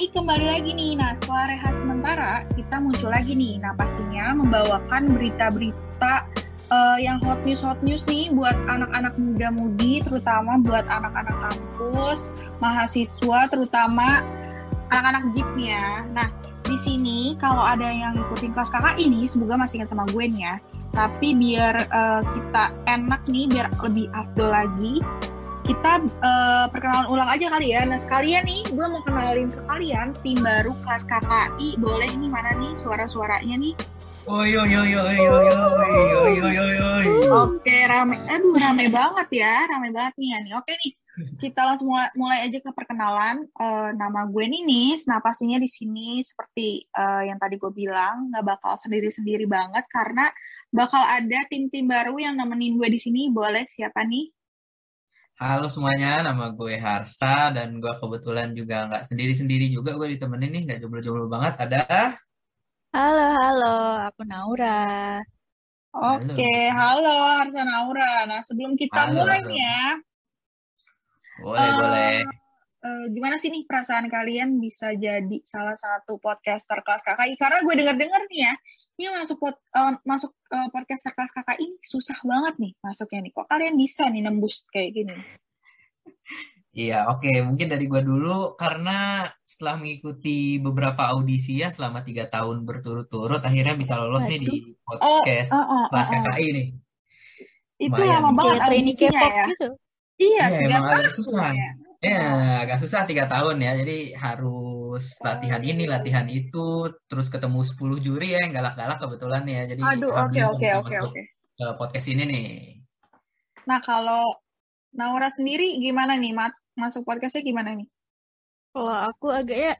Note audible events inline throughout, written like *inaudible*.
KKI kembali lagi nih. Nah, setelah rehat sementara, kita muncul lagi nih. Nah, pastinya membawakan berita-berita uh, yang hot news hot news nih buat anak-anak muda-mudi, terutama buat anak-anak kampus, mahasiswa, terutama anak-anak jeep nih ya. Nah, di sini kalau ada yang ikutin kelas KKI ini, semoga masih ingat sama gue nih ya. Tapi biar uh, kita enak nih, biar lebih afdol lagi, kita uh, perkenalan ulang aja kali ya. Nah sekalian nih, gue mau kenalin ke kalian tim baru kelas KKI. Boleh nih mana nih suara-suaranya nih? Oi oi oi oi oi oi oi oi oi. Oke rame, aduh rame banget ya, rame banget nih ya nih. Oke nih, kita langsung mulai, mulai aja ke perkenalan. Uh, nama gue Ninis. Nah pastinya di sini seperti uh, yang tadi gue bilang nggak bakal sendiri-sendiri banget karena bakal ada tim-tim baru yang nemenin gue di sini. Boleh siapa nih? Halo semuanya, nama gue Harsa dan gue kebetulan juga nggak sendiri-sendiri juga, gue ditemenin nih, nggak jomblo-jomblo banget. Ada? Halo, halo, aku Naura. Oke, halo, halo Harsa Naura. Nah sebelum kita halo, mulai nih ya. Boleh, uh, boleh. Uh, gimana sih nih perasaan kalian bisa jadi salah satu podcaster kelas KKI? Karena gue denger-dengar nih ya, ini masuk pod, uh, masuk uh, podcast kelas kakak ini susah banget nih masuknya nih. Kok kalian bisa nih nembus kayak gini? *laughs* Iya, oke. Okay. Mungkin dari gue dulu karena setelah mengikuti beberapa audisi ya selama tiga tahun berturut-turut, akhirnya bisa lolos Waduh. nih di podcast oh, oh, oh, kelas oh, oh. KKI nih. Itu Lumayan. lama banget audisinya ya. Gitu. Iya, ya, emang agak susah. Ya. ya, agak susah tiga tahun ya. Jadi harus terus latihan ini latihan itu terus ketemu 10 juri ya yang galak-galak kebetulan ya. Jadi aduh oke oke oke oke. ke podcast ini nih. Nah kalau Naura sendiri gimana nih mat? Masuk podcastnya gimana nih? Kalau aku agak ya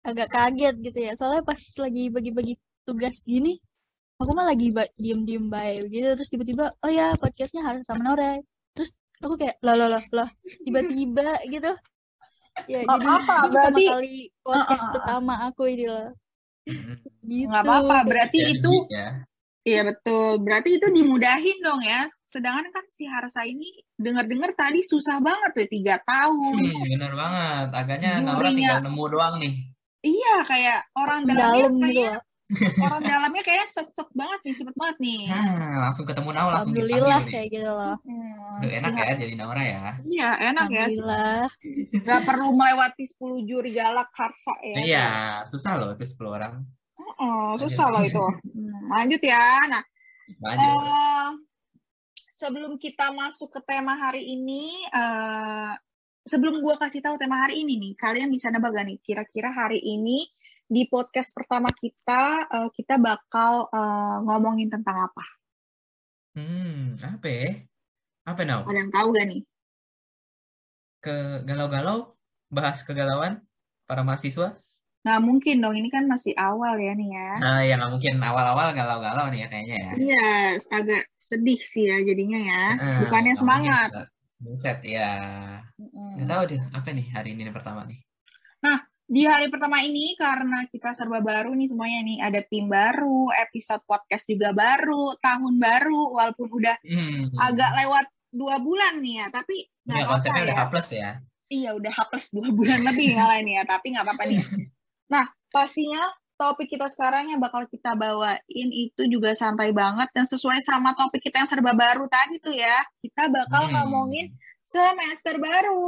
agak kaget gitu ya. Soalnya pas lagi bagi-bagi tugas gini aku mah lagi diem-diem baik gitu. Terus tiba-tiba oh ya podcastnya harus sama Naura. Terus aku kayak loh loh loh loh tiba-tiba gitu ya gak jadi apa, ini berarti kali podcast uh, uh, pertama aku ini loh gitu. nggak apa-apa berarti ya, itu ya. iya betul. Berarti itu dimudahin dong ya. Sedangkan kan si Harsa ini dengar-dengar tadi susah banget tuh tiga tahun. Hmm, bener banget. Agaknya Naura tinggal nemu doang nih. Iya kayak orang dalam gitu kayak orang dalamnya kayak set-set banget nih, cepet banget nih. Nah, langsung ketemu Naura langsung Alhamdulillah kayak gitu loh. Hmm, Duh, enak ya jadi Naura ya. Iya, enak ya. Alhamdulillah. Gak perlu melewati 10 juri galak harsa ya. Iya, susah loh itu 10 orang. Oh, susah loh itu. Hmm, lanjut ya. Nah, lanjut. Uh, sebelum kita masuk ke tema hari ini, uh, sebelum gue kasih tahu tema hari ini nih, kalian bisa nebak gak nih kira-kira hari ini di podcast pertama kita uh, kita bakal uh, ngomongin tentang apa? Hmm, apa ya? Apa now? Ada yang tahu gak nih? Ke galau-galau, bahas kegalauan para mahasiswa? Nah mungkin dong, ini kan masih awal ya nih ya. Nah ya nggak mungkin awal-awal galau-galau nih ya kayaknya ya. Iya, agak sedih sih ya jadinya ya. Uh, Bukannya semangat. Set ya. Mm. Gak tahu deh apa nih hari ini pertama nih. Nah, di hari pertama ini karena kita serba baru nih semuanya nih ada tim baru, episode podcast juga baru, tahun baru walaupun udah hmm. agak lewat dua bulan nih ya, tapi nggak ya, apa-apa ya. Udah plus ya. Iya udah plus dua bulan lebih malah ini ya, tapi nggak apa-apa nih. *laughs* Nah pastinya topik kita sekarang yang bakal kita bawain itu juga santai banget dan sesuai sama topik kita yang serba baru tadi tuh ya. Kita bakal hmm. ngomongin semester baru.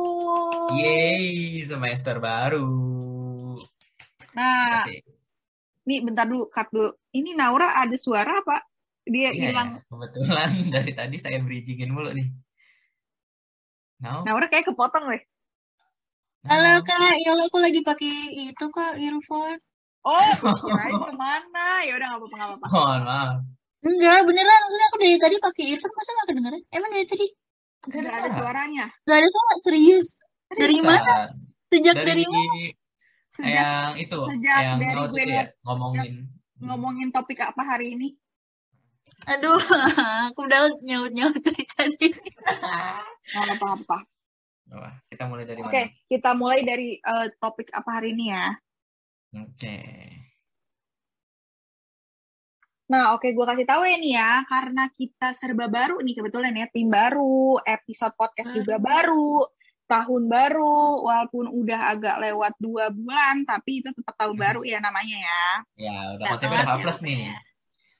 Yeay, semester baru. Nah, nih bentar dulu, cut dulu. Ini Naura ada suara apa? Dia iya, hilang. Ya. Kebetulan *laughs* dari tadi saya bridgingin mulu nih. No? Naura kayak kepotong deh. Halo kak, ya aku lagi pakai itu kak earphone. Oh, *laughs* kirain ke mana? Ya udah nggak apa-apa nggak apa-apa. Oh, maaf. Enggak, beneran. Maksudnya aku dari tadi pakai earphone, masa nggak kedengeran? Emang dari tadi? Gak ada, ada suaranya. Gak ada suara, serius. Dari mana? Sejak dari, dari mana? sejak, yang itu sejak yang dari gue ya, ngomongin ngomongin topik apa hari ini aduh *laughs* aku udah nyaut nyaut dari tadi nggak apa apa Wah, kita mulai dari Oke, okay, kita mulai dari uh, topik apa hari ini ya. Oke. Okay. Nah, oke, okay, gue kasih tahu ya nih ya, karena kita serba baru nih kebetulan ya, tim baru, episode podcast juga baru. tahun baru walaupun udah agak lewat dua bulan tapi itu tetap tahun hmm. baru ya namanya ya ya udah konsepnya udah plus nih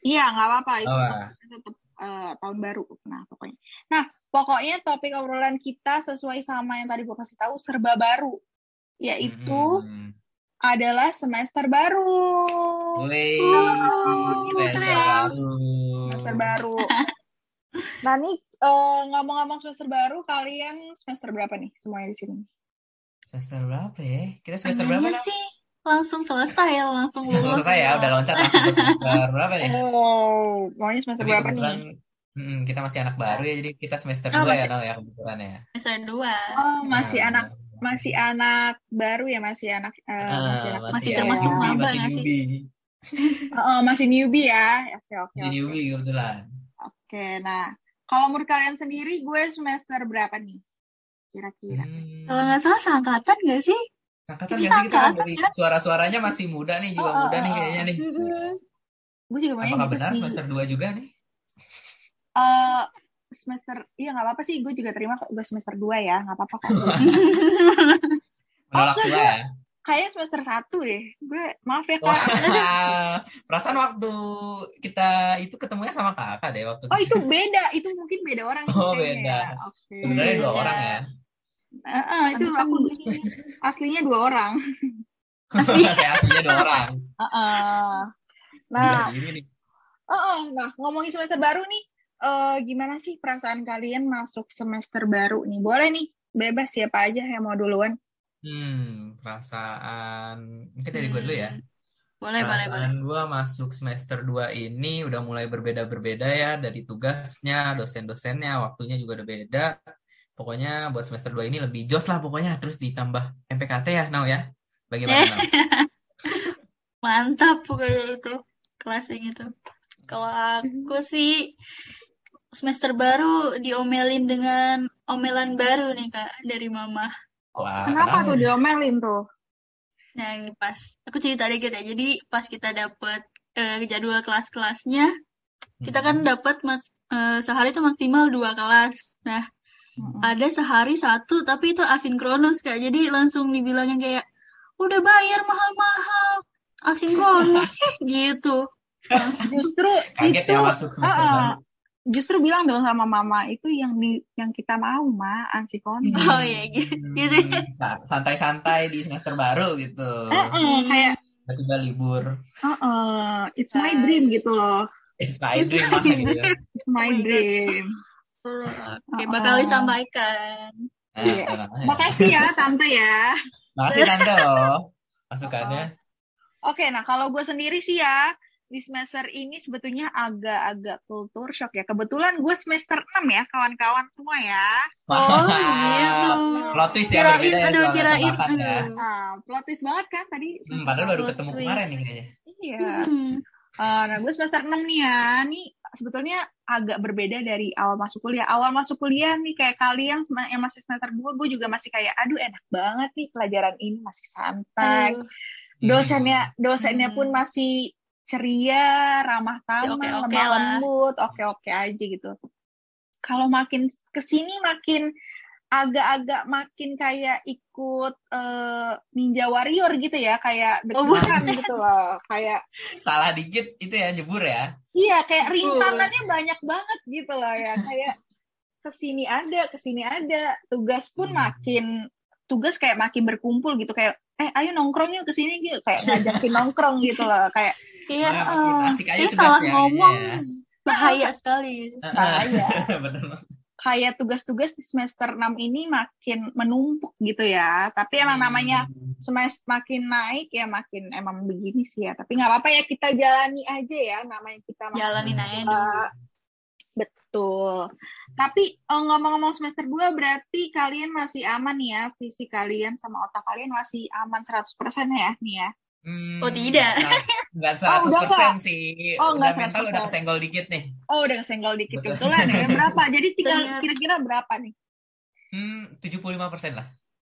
iya nggak apa-apa itu oh. tetap uh, tahun baru nah pokoknya nah pokoknya topik obrolan kita sesuai sama yang tadi gue kasih tahu serba baru yaitu hmm. Adalah semester baru. Wih, semester baru. Semester baru. *laughs* nah nih uh, ngomong-ngomong semester baru, kalian semester berapa nih semuanya di sini? Semester berapa ya? Kita semester Ananya berapa sih? Langsung selesai ya, langsung lulus. selesai ya, udah loncat langsung semester berapa nih? Oh, maunya semester jadi berapa nih? Hmm, kita masih anak baru ya, jadi kita semester oh, 2 masih... ya, no, ya kebetulan ya. Semester 2. Oh, masih nah, anak masih anak baru ya, masih anak uh, uh, masih anak masih termasuk ya, maba masih newbie. sih? *laughs* oh, masih newbie ya. Oke, oke. Okay, okay. newbie kebetulan. Oke, nah kalau menurut kalian sendiri, gue semester berapa nih? Kira-kira. Hmm. Kalau nggak salah seangkatan nggak sih? Angkatan nggak sih kita kan dari ya? suara-suaranya masih muda nih, jiwa oh, muda nih kayaknya nih. Mm -hmm. Gue juga Apakah gitu benar sih. semester 2 juga nih? Uh, semester, iya nggak apa-apa sih, gue juga terima kok gue semester 2 ya, nggak apa-apa kok. *laughs* Menolak oh, ya? kayaknya semester satu deh. Gue maaf ya kak. perasaan waktu kita itu ketemunya sama kakak deh waktu. Oh itu beda, itu mungkin beda orang. Oh beda. Ya. Okay. Sebenarnya dua orang ya. Uh, uh, itu aku aslinya dua orang. *laughs* Asli. aslinya dua orang. Uh, uh. Nah, uh, uh, nah ngomongin semester baru nih, uh, gimana sih perasaan kalian masuk semester baru nih? Boleh nih, bebas siapa aja yang mau duluan. Hmm, perasaan mungkin dari gue dulu ya. Hmm. Boleh, boleh, boleh. gue masuk semester 2 ini udah mulai berbeda-berbeda ya dari tugasnya, dosen-dosennya, waktunya juga udah beda. Pokoknya buat semester 2 ini lebih jos lah pokoknya terus ditambah MPKT ya, Nau ya. Bagaimana? *laughs* Mantap pokoknya itu kelasnya gitu. Kalau aku sih semester baru diomelin dengan omelan baru nih Kak dari mama. Wah, kenapa, kenapa tuh diomelin tuh? Nah, ini pas aku cerita dikit ya. Jadi pas kita dapat uh, jadwal kelas-kelasnya, hmm. kita kan hmm. dapat uh, sehari itu maksimal dua kelas. Nah, hmm. ada sehari satu, tapi itu asinkronus kak. Jadi langsung dibilangin kayak udah bayar mahal-mahal asinkronus *laughs* gitu. Nah, justru Kaget itu ya masuk uh, justru bilang dong sama mama itu yang di yang kita mau ma ansikon hmm. oh iya gitu, gitu. santai-santai di semester baru gitu. Uh -uh, kayak tiba-tiba libur. Uh -uh, it's my dream gitu loh. It's my dream mah gitu ya. it's my dream. Oke okay, bakal disampaikan. Eh, yeah. makasih ya tante ya. Makasih tante loh. Masukannya. Oke okay, nah kalau gue sendiri sih ya di semester ini sebetulnya agak-agak kultur shock ya. Kebetulan gue semester 6 ya, kawan-kawan semua ya. Oh, gitu. Plot twist ya, kirain, berbeda ya. Aduh, kirain, aduh. Ya. Nah, plot twist banget kan tadi. Hmm, padahal baru ketemu twist. kemarin nih kayaknya. Iya. Hmm. Uh, nah, gue semester 6 nih ya. Nih sebetulnya agak berbeda dari awal masuk kuliah. Awal masuk kuliah nih kayak kalian yang masih semester 2, gue juga masih kayak, aduh enak banget nih pelajaran ini masih santai. Uh. Dosennya dosennya pun hmm. masih ceria, ramah tamah, okay, okay lemah lembut, oke-oke aja gitu. Kalau makin ke sini makin agak-agak makin kayak ikut uh, Ninja Warrior gitu ya, kayak oh, deg gitu loh, kayak salah dikit itu ya jebur ya. Iya, kayak rintangannya banyak banget gitu loh ya, kayak ke sini ada, ke sini ada, tugas pun hmm. makin tugas kayak makin berkumpul gitu kayak eh ayo nongkrong yuk ke sini gitu kayak ngajakin nongkrong gitu loh kayak Iya, uh, asik aja salah ya, ngomong ya. bahaya *laughs* sekali. Bahaya. *laughs* Kayak tugas-tugas di semester 6 ini makin menumpuk gitu ya. Tapi emang hmm. namanya semester makin naik ya makin emang begini sih ya. Tapi nggak apa-apa ya kita jalani aja ya namanya kita jalanin aja dulu. Betul. Tapi oh, ngomong-ngomong semester 2 berarti kalian masih aman ya, visi kalian sama otak kalian masih aman 100% ya nih ya. Hmm, oh tidak. Enggak 100% *laughs* oh, persen sih. Oh, enggak mental udah kesenggol dikit nih. Oh, udah kesenggol dikit. Kebetulan ya. Berapa? Jadi tinggal kira-kira berapa nih? Hmm, 75% lah.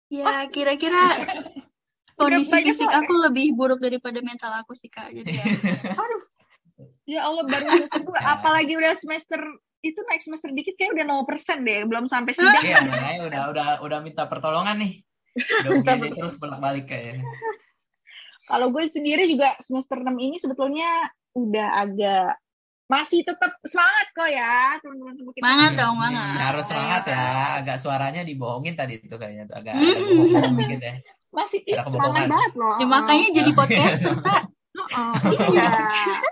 Ya, kira-kira *laughs* kondisi fisik so, aku lebih buruk daripada mental aku sih, Kak. Jadi ya. *laughs* Aduh. Ya Allah, baru semester dua. Apalagi udah semester itu naik semester dikit kayak udah 0% deh, belum sampai sidang. Iya, udah, udah udah udah minta pertolongan nih. Udah UGD terus bolak-balik kayaknya. Kalau gue sendiri juga semester 6 ini sebetulnya udah agak masih tetap semangat kok ya teman-teman semua kita. Semangat dong, semangat. Hmm, harus semangat ya. Agak suaranya dibohongin tadi itu kayaknya tuh agak, agak gitu ya. Masih semangat banget loh. Ya, makanya jadi podcast susah. Oh, iya.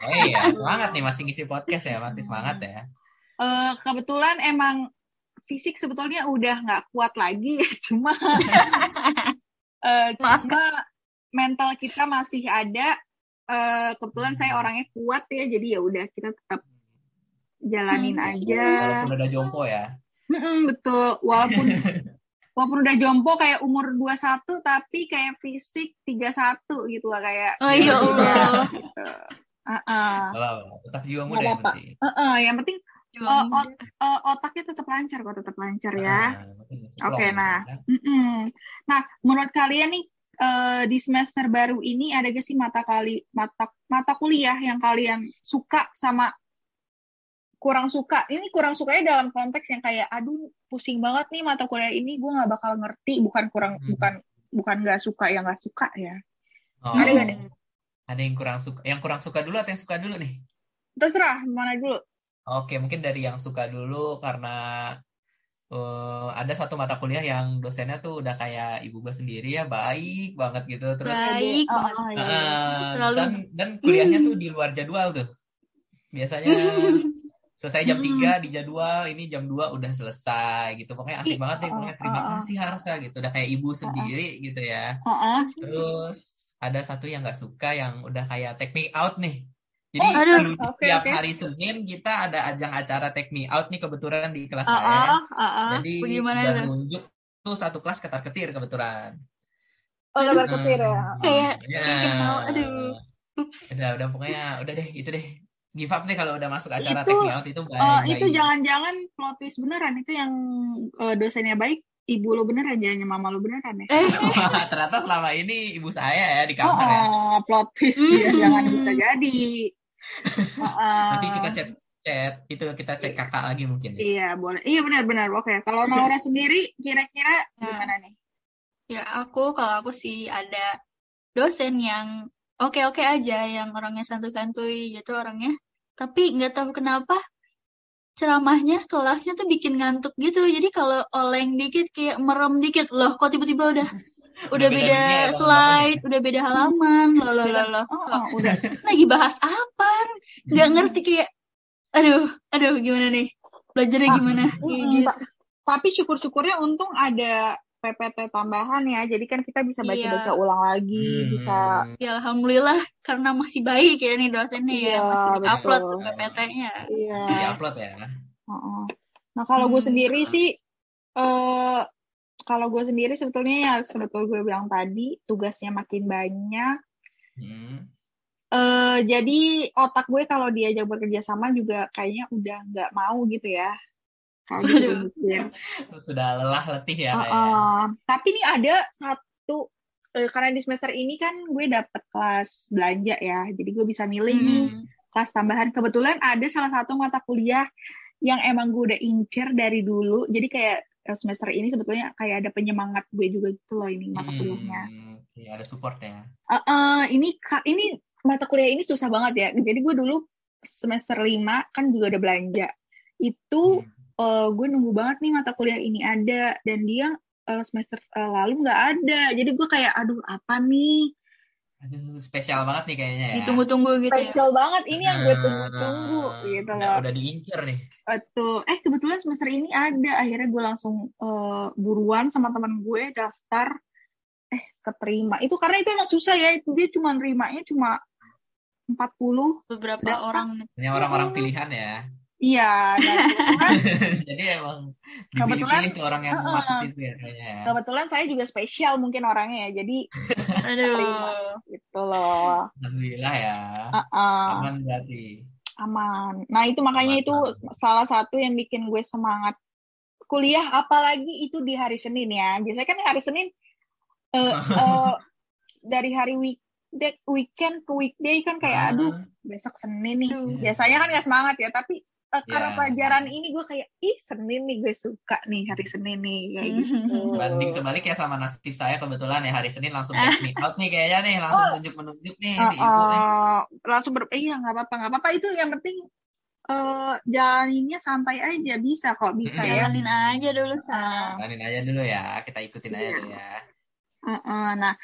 oh iya, semangat nih masih ngisi podcast ya, masih semangat ya. Uh, kebetulan emang fisik sebetulnya udah nggak kuat lagi, *laughs* cuma *laughs* uh, cuma mental kita masih ada. Uh, kebetulan saya orangnya kuat ya, jadi ya udah kita tetap jalanin hmm, aja. Walaupun udah jompo ya. betul, walaupun *laughs* walaupun udah jompo kayak umur 21 tapi kayak fisik 31 gitu lah kayak oh iya Allah gitu. uh -uh. tetap jiwa muda yang penting uh -uh, yang penting uh, ot uh, otaknya tetap lancar kok tetap lancar ya oke okay, nah mm -mm. nah menurut kalian nih uh, di semester baru ini ada gak sih mata kali mata mata kuliah yang kalian suka sama kurang suka? Ini kurang sukanya dalam konteks yang kayak aduh pusing banget nih mata kuliah ini gue nggak bakal ngerti. Bukan kurang hmm. bukan bukan nggak suka yang nggak suka ya. Oh, ada gak ada yang kurang suka yang kurang suka dulu atau yang suka dulu nih? Terserah mana dulu. Oke mungkin dari yang suka dulu karena uh, ada satu mata kuliah yang dosennya tuh udah kayak ibu gue sendiri ya baik banget gitu. Terus baik oh, oh, iya. uh, dan dan kuliahnya tuh di luar jadwal tuh. Biasanya *laughs* selesai jam tiga di jadwal ini jam 2 udah selesai gitu. Pokoknya asik banget deh pokoknya terima kasih Harsa gitu. Udah kayak ibu sendiri gitu ya. Terus ada satu yang nggak suka yang udah kayak take me out nih jadi oh, aduh. Okay, tiap okay. hari Senin kita ada ajang acara take me out nih kebetulan di kelas uh, saya. Uh, uh, Jadi Bagaimana udah nunjuk tuh satu kelas ketar ketir kebetulan. Oh ketar ketir ya. Kayak ya. aduh. Udah udah pokoknya udah deh itu deh give up nih kalau udah masuk acara itu, take out itu baik. Uh, itu jangan-jangan plot twist beneran itu yang uh, dosennya baik ibu lo beneran jangan mama lo beneran ya. Eh. *laughs* Ternyata selama ini ibu saya ya di kamar oh, ya. Oh, plot twist ya jangan bisa jadi. Uh, Nanti kita chat chat itu kita cek kakak lagi mungkin. Ya. Iya boleh. Iya benar-benar. Oke. Kalau Naura sendiri kira-kira ya. gimana nih? Ya aku kalau aku sih ada dosen yang oke-oke aja yang orangnya santuy-santuy gitu orangnya tapi nggak tahu kenapa ceramahnya kelasnya tuh bikin ngantuk gitu jadi kalau oleng dikit kayak merem dikit loh kok tiba-tiba udah *laughs* udah beda, beda slide, udah beda halaman, loh loh loh loh. Oh, oh, udah. Lagi bahas apa? Nggak *laughs* ngerti kayak, aduh, aduh gimana nih? Belajarnya gimana? Kayak gitu. Tapi syukur-syukurnya untung ada PPT tambahan ya. Jadi kan kita bisa baca-baca iya. ulang lagi, hmm. bisa Ya alhamdulillah karena masih baik ya nih dosennya ya, iya, ya, masih upload PPT-nya. Iya. Masih upload ya. Uh -uh. Nah, kalau hmm. gue sendiri sih eh uh, kalau gue sendiri sebetulnya ya sebetulnya gue bilang tadi tugasnya makin banyak. Hmm. Uh, jadi otak gue kalau diajak bekerja sama juga kayaknya udah nggak mau gitu ya gitu Sudah lelah letih ya. Uh, uh, tapi ini ada satu uh, karena di semester ini kan gue dapet kelas belanja ya, jadi gue bisa milih hmm. nih kelas tambahan. Kebetulan ada salah satu mata kuliah yang emang gue udah incer dari dulu, jadi kayak semester ini sebetulnya kayak ada penyemangat gue juga gitu loh ini mata kuliahnya. Hmm, ya ada support ya. Uh, uh, ini ini mata kuliah ini susah banget ya. Jadi gue dulu semester lima kan juga ada belanja. Itu hmm uh, gue nunggu banget nih mata kuliah ini ada dan dia uh, semester uh, lalu nggak ada jadi gue kayak aduh apa nih Aduh, spesial banget nih kayaknya ya. Ditunggu-tunggu gitu ya. Spesial ya. banget ini yang gue tunggu-tunggu gitu loh. Udah, diincer nih. Betul. Eh kebetulan semester ini ada. Akhirnya gue langsung uh, buruan sama teman gue daftar. Eh keterima. Itu karena itu emang susah ya. Itu dia cuma nerimanya cuma 40. Beberapa Sedangkan, orang. Hanya orang-orang pilihan ya. Iya, *laughs* jadi emang kebetulan itu orang yang uh, masuk situ ya kayaknya. Ya. Kebetulan saya juga spesial mungkin orangnya ya, jadi *laughs* aduh, *laughs* gitu loh. Alhamdulillah ya. Uh -uh. Aman berarti. Aman. Nah itu makanya aman, itu aman. salah satu yang bikin gue semangat kuliah, apalagi itu di hari Senin ya. Biasanya kan hari Senin uh, uh, dari hari week weekend ke weekday kan kayak aduh besok Senin nih. Biasanya kan gak semangat ya, tapi uh, karena yeah. pelajaran ini gue kayak ih Senin nih gue suka nih hari Senin nih kayak gitu. Banding terbalik ya sama nasib saya kebetulan ya hari Senin langsung take out nih kayaknya nih langsung oh. tunjuk menunjuk nih uh, si ibu nih. Langsung ber iya nggak apa-apa nggak apa-apa itu yang penting uh, jalaninnya santai aja bisa kok bisa ya. Jalanin aja dulu sa. Jalanin aja dulu ya kita ikutin aja iya. dulu ya. Uh, uh, nah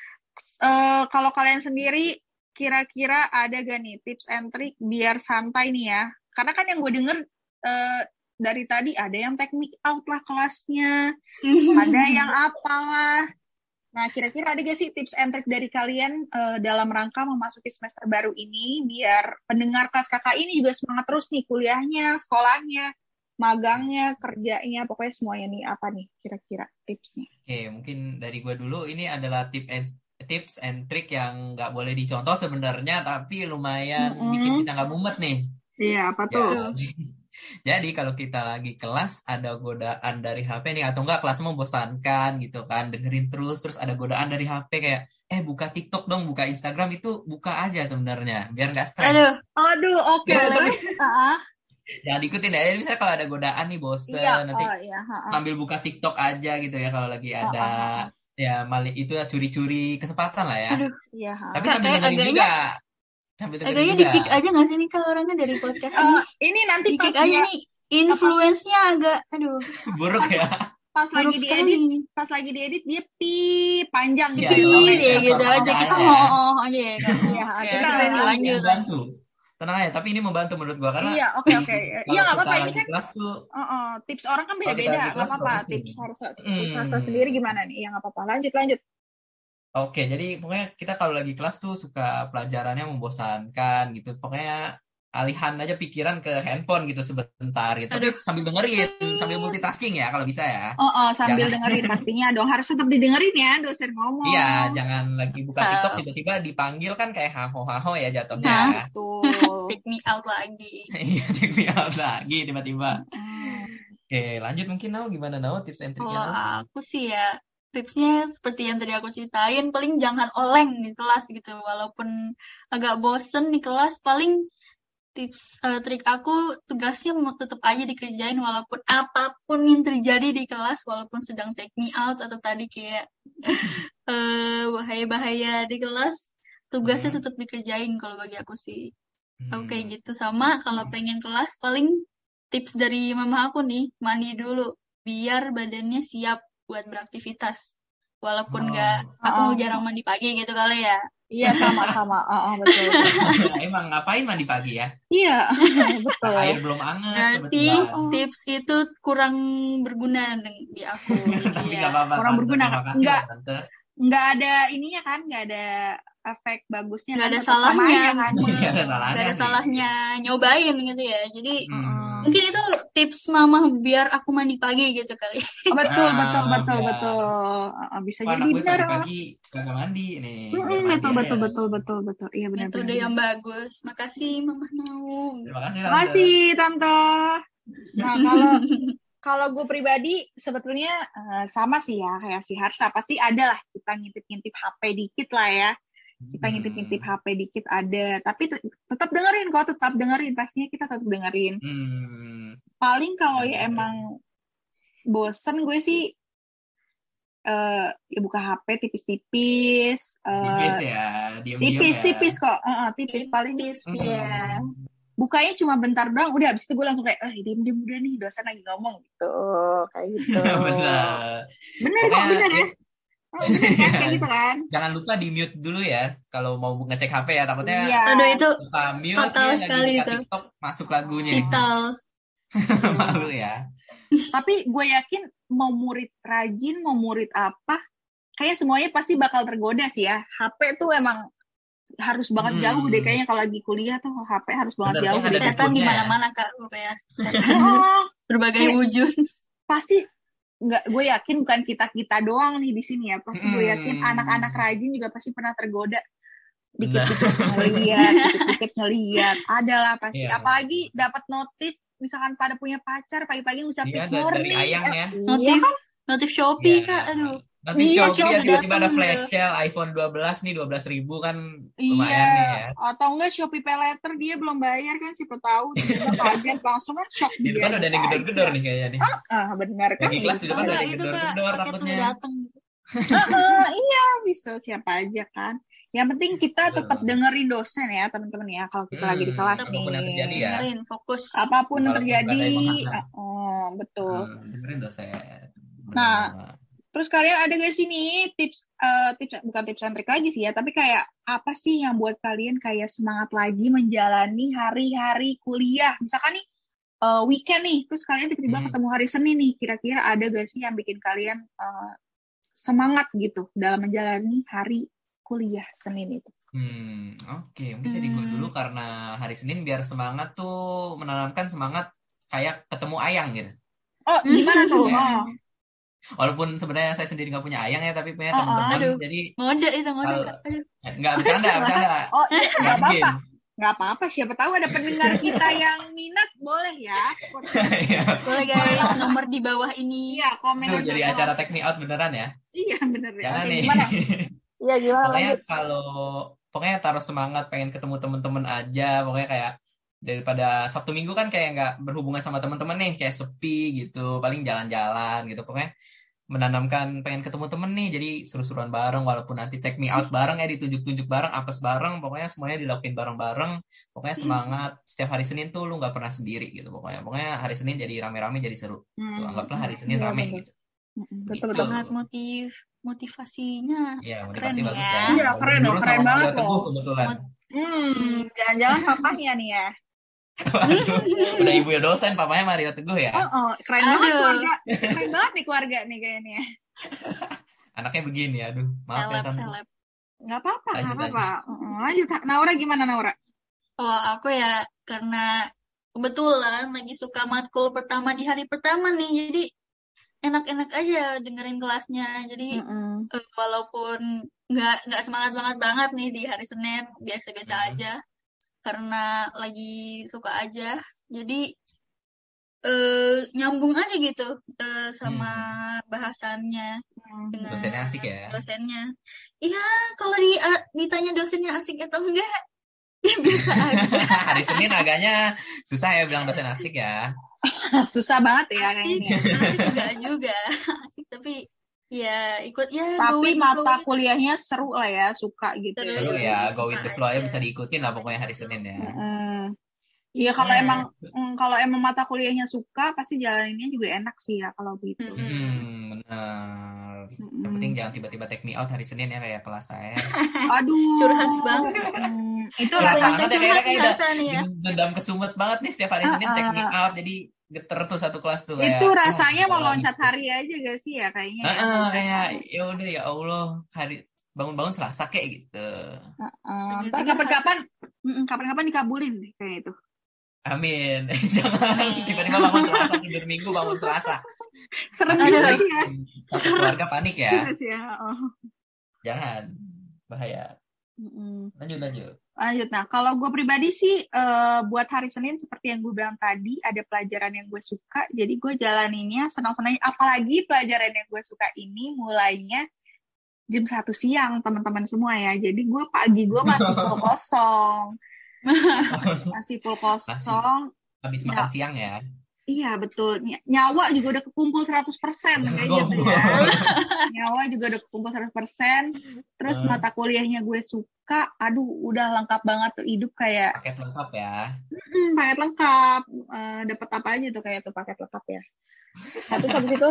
uh, kalau kalian sendiri kira-kira ada gak nih tips and trick biar santai nih ya karena kan yang gue denger uh, dari tadi ada yang teknik out lah kelasnya, *laughs* ada yang apalah. Nah, kira-kira ada gak sih tips and trick dari kalian uh, dalam rangka memasuki semester baru ini biar pendengar kelas kakak ini juga semangat terus nih kuliahnya, sekolahnya, magangnya, kerjanya, pokoknya semuanya nih apa nih kira-kira tipsnya? Oke, mungkin dari gue dulu ini adalah tip and tips and trick yang nggak boleh dicontoh sebenarnya tapi lumayan mm -hmm. bikin kita nggak mumet nih. Iya, apa tuh? Ya, *laughs* jadi kalau kita lagi kelas ada godaan dari HP nih atau enggak kelas membosankan gitu kan dengerin terus terus ada godaan dari HP kayak eh buka TikTok dong buka Instagram itu buka aja sebenarnya biar nggak stres. Aduh, aduh oke. Okay. uh *laughs* Jangan diikutin ya. Misalnya kalau ada godaan nih bosen iya, nanti oh, iya, uh, sambil buka TikTok aja gitu ya kalau lagi ada uh, uh, ya malah itu ya curi-curi kesempatan lah ya. Aduh, iya. Tapi sambil dengerin juga Kayaknya di kick aja gak sih nih kalau orangnya dari podcast uh, ini? Ini nanti di kick aja dia... nih. Influence-nya agak, aduh. *laughs* Buruk ya. Pas Buruk lagi diedit, pas lagi diedit dia pi panjang gitu. Pi, ya, gitu aja. Kita mau oh aja ya kan. Iya, kita lanjut. Bantu. Tenang aja, tapi ini membantu menurut gua karena Iya, oke oke. *laughs* Iya enggak apa-apa ini kan. Kelas tuh, uh, uh, tips orang kan beda-beda, enggak apa-apa. Tips harus tips harus sendiri gimana nih? Ya enggak apa-apa. Lanjut lanjut. Oke, jadi pokoknya kita kalau lagi kelas tuh suka pelajarannya membosankan gitu. Pokoknya alihan aja pikiran ke handphone gitu sebentar gitu. Aduh. Tapi sambil dengerin, sambil multitasking ya kalau bisa ya. Oh, oh sambil jangan... dengerin pastinya dong. Harus tetap didengerin ya dosen ngomong. Iya, jangan lagi buka TikTok tiba-tiba dipanggil kan kayak haho-haho ya jatuhnya. Nah, tuh. *laughs* take me out lagi. Iya, *laughs* take me out lagi tiba-tiba. Oke, lanjut mungkin Nau gimana Nau tips and triknya? Oh, aku sih ya tipsnya seperti yang tadi aku ceritain paling jangan oleng di kelas gitu walaupun agak bosen di kelas paling tips uh, trik aku tugasnya mau tetap aja dikerjain walaupun apa pun yang terjadi di kelas walaupun sedang take me out atau tadi kayak uh, *laughs* bahaya-bahaya di kelas tugasnya hmm. tetap dikerjain kalau bagi aku sih hmm. aku kayak hmm. gitu sama kalau pengen kelas paling tips dari mama aku nih mandi dulu biar badannya siap buat beraktivitas. Walaupun nggak oh. aku oh. jarang mandi pagi gitu kali ya. Iya sama-sama oh, oh, betul, *laughs* emang ngapain mandi pagi ya? Iya *laughs* betul. Air belum hangat berarti tips itu kurang berguna di aku *laughs* ya. apa -apa, kurang berguna. Nggak nggak ada ininya kan nggak ada efek bagusnya nggak kan, ada salahnya. kan. *laughs* Nggak ada salahnya ada salahnya. Nyobain gitu ya. Jadi hmm. mungkin itu tips mama biar aku mandi pagi gitu kali. Oh, betul nah, betul betul ya. betul. Uh, bisa Anak jadi benar pagi kagak mandi nih. Hmm, betul ya. betul betul betul betul. Iya benar itu udah yang bagus. Makasih mama mau terima kasih tante, makasih, tante. nah kalau *laughs* kalau gue pribadi sebetulnya uh, sama sih ya kayak si Harsa. Pasti ada lah kita ngintip-ngintip HP dikit lah ya kita ngintip-ngintip HP dikit ada. Tapi tetap dengerin kok tetap dengerin. Pastinya kita tetap dengerin. Hmm. paling kalau ya emang bosen gue sih uh, ya buka HP tipis-tipis uh, tipis ya tipis-tipis ya. kok. Uh, uh, tipis paling. Tipis hmm. ya bukanya cuma bentar doang udah habis itu gue langsung kayak eh diem diem udah nih dosen lagi ngomong gitu. Kayak gitu. *laughs* Bener bener kok bener ya kan, gitu kan. *laughs* Jangan lupa di mute dulu ya kalau mau ngecek HP ya takutnya. Iya. Aduh itu lupa mute fatal ya, sekali itu. TikTok masuk lagunya. Vital. *laughs* Malu ya. *laughs* Tapi gue yakin mau murid rajin, mau murid apa, kayak semuanya pasti bakal tergoda sih ya. HP tuh emang harus banget hmm. jauh deh kayaknya kalau lagi kuliah tuh HP harus banget Bener, jauh. Datang di mana-mana kak pokoknya. oh, Berbagai wujud. Pasti nggak gue yakin bukan kita kita doang nih di sini ya pasti gue yakin hmm. anak-anak rajin juga pasti pernah tergoda dikit-dikit ngeliat *laughs* dikit-dikit ngeliat ada lah pasti yeah. apalagi dapat notif misalkan pada punya pacar pagi-pagi ngucapin yeah, morning ayang ya eh, notif iya kan? notif shopee yeah. kak aduh Nanti iya, Shopee tiba-tiba ada flash sale iPhone 12 nih 12 ribu kan lumayan iya. nih ya. Atau enggak Shopee Pay Later dia belum bayar kan siapa tahu tiba *laughs* kaget langsung kan shock dia. Di depan udah ada gedor-gedor nih kayaknya nih. Ah, ah benar kan. Lagi kelas di depan udah ada gedor-gedor takutnya. Datang. uh, iya bisa siapa aja kan. Yang penting kita tetap dengerin dosen ya teman-teman ya kalau kita hmm, lagi di hmm, kelas nih. Yang terjadi ya. Dengerin fokus. Apa pun yang terjadi. Oh betul. Hmm, dengerin dosen. Nah, Terus kalian ada gak sih nih tips, uh, tips bukan tips and trik lagi sih ya, tapi kayak apa sih yang buat kalian kayak semangat lagi menjalani hari-hari kuliah? Misalkan nih uh, weekend nih, terus kalian tiba-tiba hmm. ketemu hari Senin nih, kira-kira ada gak sih yang bikin kalian uh, semangat gitu dalam menjalani hari kuliah Senin itu? Hmm, oke. Okay. Mungkin hmm. gue dulu karena hari Senin biar semangat tuh menanamkan semangat kayak ketemu ayang gitu. Oh, gimana tuh? Oh walaupun sebenarnya saya sendiri nggak punya ayang ya tapi punya teman-teman aduh. jadi ngode itu ngode kalau, eh, nggak bercanda bercanda. Oh iya, nggak apa-apa. Nggak apa-apa siapa tahu ada pendengar kita yang minat boleh ya. Iya. boleh guys nomor di bawah ini. Iya komen Tuh, jadi acara take me out beneran ya? Iya bener ya. Jangan nih. iya gimana? Pokoknya kalau pokoknya taruh semangat pengen ketemu teman-teman aja. Pokoknya kayak daripada Sabtu Minggu kan kayak nggak berhubungan sama teman-teman nih kayak sepi gitu paling jalan-jalan gitu pokoknya menanamkan pengen ketemu temen nih jadi seru-seruan bareng walaupun nanti take me out bareng ya ditunjuk-tunjuk bareng apes bareng pokoknya semuanya dilakuin bareng-bareng pokoknya semangat setiap hari Senin tuh lu nggak pernah sendiri gitu pokoknya pokoknya hari Senin jadi rame-rame jadi seru hmm. tuh anggaplah hari Senin iya, rame betul. gitu betul gitu. sangat motiv motivasinya ya, motivasi keren bagus ya, ya. Iya, keren keren banget loh. kebetulan. Hmm, jangan-jangan papanya nih ya. Waduh, udah ibu ya dosen, papanya Mario Teguh ya. Oh, oh keren aduh. banget keluarga. Keren banget nih keluarga nih kayaknya. *laughs* Anaknya begini, aduh. Maaf seleb, ya tante. Seleb. Gak apa-apa, gak apa-apa. Lanjut, Naura gimana Naura? Oh, aku ya karena kebetulan lagi suka matkul pertama di hari pertama nih, jadi enak-enak aja dengerin kelasnya. Jadi mm -hmm. walaupun nggak nggak semangat banget banget nih di hari Senin, biasa-biasa mm -hmm. aja karena lagi suka aja. Jadi uh, nyambung aja gitu uh, sama hmm. bahasannya hmm. dengan dosennya asik ya? dosennya. Iya kalau di, uh, ditanya dosennya asik atau enggak *laughs* ya bisa aja. *laughs* Hari Senin agaknya susah ya bilang dosen asik ya. *laughs* Susah banget ya kayaknya. asik juga juga. Asik tapi Ya, ikut ya. Tapi mata kuliahnya seru lah ya, suka gitu. Seru ya, go with the flow ya bisa diikutin lah pokoknya hari Senin ya. Iya, kalau yeah. emang mm, kalau emang mata kuliahnya suka, pasti jalaninnya juga enak sih ya kalau begitu. Hmm, benar. Mm. Yang penting jangan tiba-tiba take me out hari Senin ya kayak kelas saya. *laughs* Aduh. Curhat banget. Mm, itu rasanya kayak kayak udah ya. dendam kesumet banget nih setiap hari Senin take me out jadi geter tuh satu kelas tuh kayak, itu rasanya oh, mau loncat hari aja gak sih ya kayaknya uh, uh, kayak ya udah ya Allah hari bangun-bangun Selasa kayak gitu. Uh, uh, kapan-kapan kapan-kapan dikabulin deh kayak itu. Amin. *laughs* Jangan tiba-tiba bangun Selasa tidur Minggu bangun Selasa. Serem juga sih ya. satu keluarga panik ya, ya. Oh. jangan bahaya. Lanjut lanjut lanjut. Nah kalau gue pribadi sih uh, buat hari Senin seperti yang gue bilang tadi ada pelajaran yang gue suka. Jadi gue jalaninnya senang-senang apalagi pelajaran yang gue suka ini mulainya jam satu siang teman-teman semua ya. Jadi gue pagi gue *laughs* *laughs* masih full kosong. Masih full kosong. Habis ya. makan siang ya Iya betul. Nyawa juga udah kekumpul 100% kayak gitu ya. *laughs* Nyawa juga udah kekumpul 100%. Terus uh. mata kuliahnya gue suka. Aduh, udah lengkap banget tuh hidup kayak paket lengkap ya. Mm, paket lengkap. Uh, dapat apa aja tuh kayak tuh paket lengkap ya. Nah, terus habis itu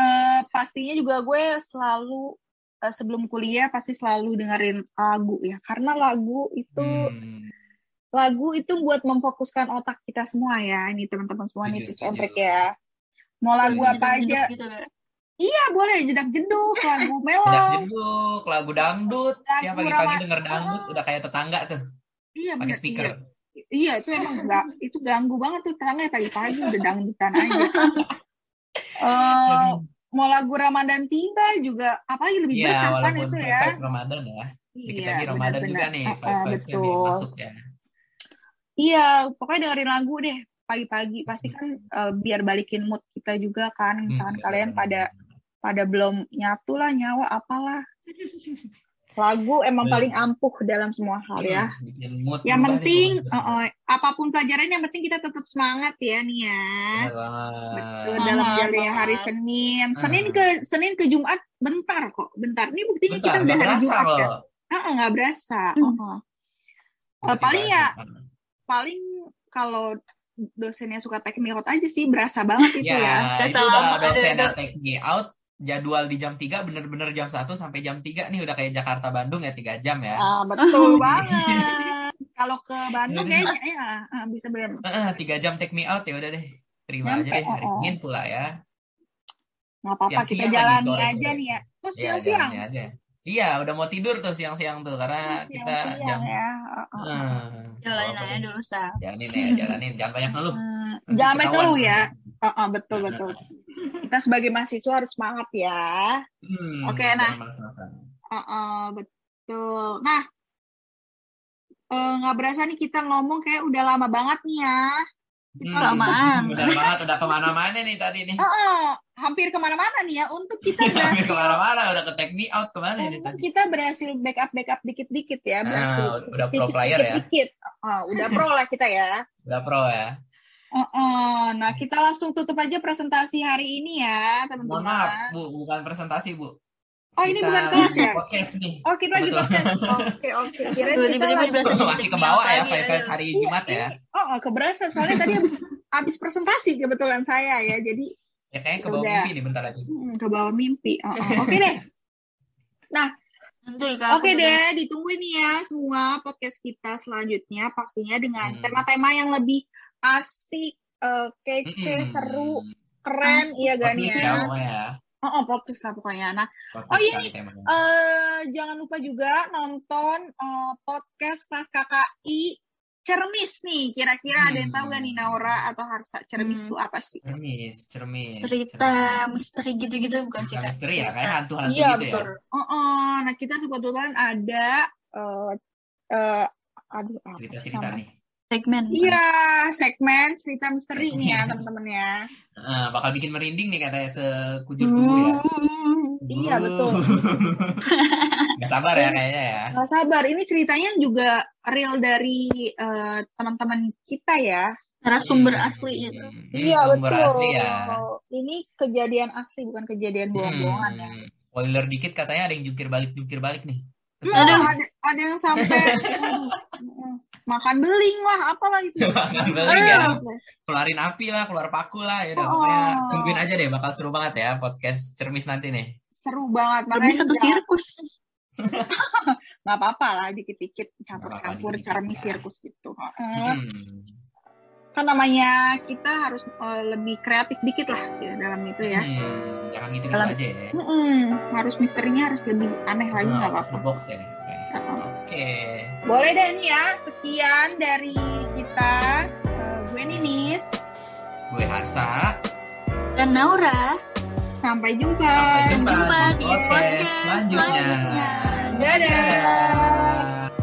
uh, pastinya juga gue selalu uh, sebelum kuliah pasti selalu dengerin lagu ya. Karena lagu itu hmm lagu itu buat memfokuskan otak kita semua ya. Ini teman-teman semua nih tips and ya. Mau lagu apa aja? gitu, iya boleh. Jedak jeduk lagu *laughs* melo jedak jeduk lagu dangdut. Lagu ya pagi-pagi denger dangdut udah kayak tetangga tuh. Iya pakai speaker. Iya. iya itu emang enggak itu ganggu banget tuh tetangga. Pagi-pagi udah dangdutan aja. *laughs* Uh, mau lagu Ramadan tiba juga apalagi lebih ya, berkah kan itu ya. Ramadan ya. Dikit iya, lagi Ramadan bener, juga nih uh, betul. masuk ya Iya, pokoknya dengerin lagu deh pagi-pagi. Pasti kan uh, biar balikin mood kita juga kan. Misalkan hmm, kalian pada pada belum nyatu lah nyawa apalah lagu emang paling ampuh dalam semua hal ya. Hmm, yang penting uh, uh, apa pun pelajaran yang penting kita tetap semangat ya nih ya. Betul dalam jalannya hari Senin. Senin ke Senin ke Jumat bentar kok, bentar. Ini buktinya bentar, kita udah hari Jumat kan. Uh, nggak berasa. Hmm. Uh, uh. Uh, paling ya paling kalau dosennya suka take me out aja sih berasa banget itu ya. ya. Itu udah dosennya take me out jadwal di jam 3 bener-bener jam 1 sampai jam 3 nih udah kayak Jakarta Bandung ya 3 jam ya. Ah, betul banget. Kalau ke Bandung kayaknya ya bisa bener. Uh, 3 jam take me out ya udah deh. Terima Nyampe, aja deh hari oh, Senin pula ya. Nggak apa-apa kita jalani aja nih ya. Terus ya, siang-siang. aja. Iya, udah mau tidur tuh siang-siang tuh karena siang kita jam ya. Uh, uh. Jalanin aja dulu, Sa. Jalanin ya, jalanin. Jangan banyak ngeluh. Hmm, jangan banyak ngeluh ya. Uh, uh, betul, betul kita sebagai mahasiswa harus semangat ya. Hmm, Oke, okay, nah, uh, uh, betul. Nah, eh, nggak uh, berasa nih kita ngomong kayak udah lama banget nih ya. Hmm, Kelamaan. Udah banget, udah ke mana-mana nih tadi nih. Uh, uh, hampir ke mana-mana nih ya. Untuk kita *laughs* berhasil. hampir ke mana-mana, udah ke take me out ke mana nih tadi. kita berhasil backup backup dikit-dikit ya. Berhasil, uh, udah pro player ya. Dikit. Uh, udah pro lah kita ya. Udah pro ya. Uh, uh, nah, kita langsung tutup aja presentasi hari ini ya, teman-teman. Mohon maaf, Bu, bukan presentasi, Bu. Oh, ini bukan kelas ya? Podcast nih. Oh, kita lagi podcast. Oke, oke. *laughs* Kira kita lagi masih ke bawah ya, five hari Jumat ya. Oh, oh keberasa. Soalnya tadi habis *laughs* habis presentasi kebetulan saya ya. Jadi ya kayaknya ke bawah mimpi nih bentar lagi. Hmm, ke bawah mimpi. Oh, oh. Oke deh. *laughs* Nah, Oke okay deh, ditunggu nih ya semua podcast kita selanjutnya pastinya dengan hmm. tema-tema hmm. yang lebih asik, uh, kece, hmm. seru, keren, iya gak nih ya? Ya. Oh, oh podcast lah pokoknya. Nah, podcast oh ini uh, jangan lupa juga nonton uh, podcast kelas KKI Cermis nih. Kira-kira hmm. ada yang tahu gak nih Naura atau Harsa Cermis itu hmm. apa sih? Cermis, Cermis. Cerita cermis. misteri gitu-gitu bukan sih kak? Misteri ya, kayak hantu-hantu iya, gitu betul. ya. Oh, oh, nah kita kebetulan ada uh, uh, aduh cerita-cerita nih segmen. Iya segmen cerita misteri nih ya *laughs* teman-teman ya. Uh, bakal bikin merinding nih katanya sekujur tubuh ya. Iya betul. *laughs* Gak sabar ya kayaknya ya. Gak sabar. Ini ceritanya juga real dari uh, teman-teman kita ya. Narasumber hmm. asli itu hmm, iya betul. asli ya. ini kejadian asli bukan kejadian bohong-bohongan ya. Hmm. spoiler dikit katanya ada yang jungkir balik jungkir balik nih ada, ada yang sampai *laughs* makan beling lah apalah itu *laughs* makan beling ya. keluarin api lah keluar paku lah ya udah oh. pokoknya tungguin aja deh bakal seru banget ya podcast cermis nanti nih. Seru banget makanya satu sirkus. *laughs* Nggak apa-apa lah dikit-dikit campur-campur cermis sirkus gitu. Hmm. kan namanya kita harus uh, lebih kreatif dikit lah ya, dalam itu ya. Hmm, jangan gitu, -gitu aja ya. Hmm, harus misterinya harus lebih aneh lagi nggak apa-apa. box ya. Oke. Boleh deh nih ya, sekian dari kita. Uh, gue Ninis. Gue Harsa. Dan Naura. Sampai jumpa. Sampai jumpa, jumpa di podcast, podcast selanjutnya. selanjutnya. Dadah. Dadah.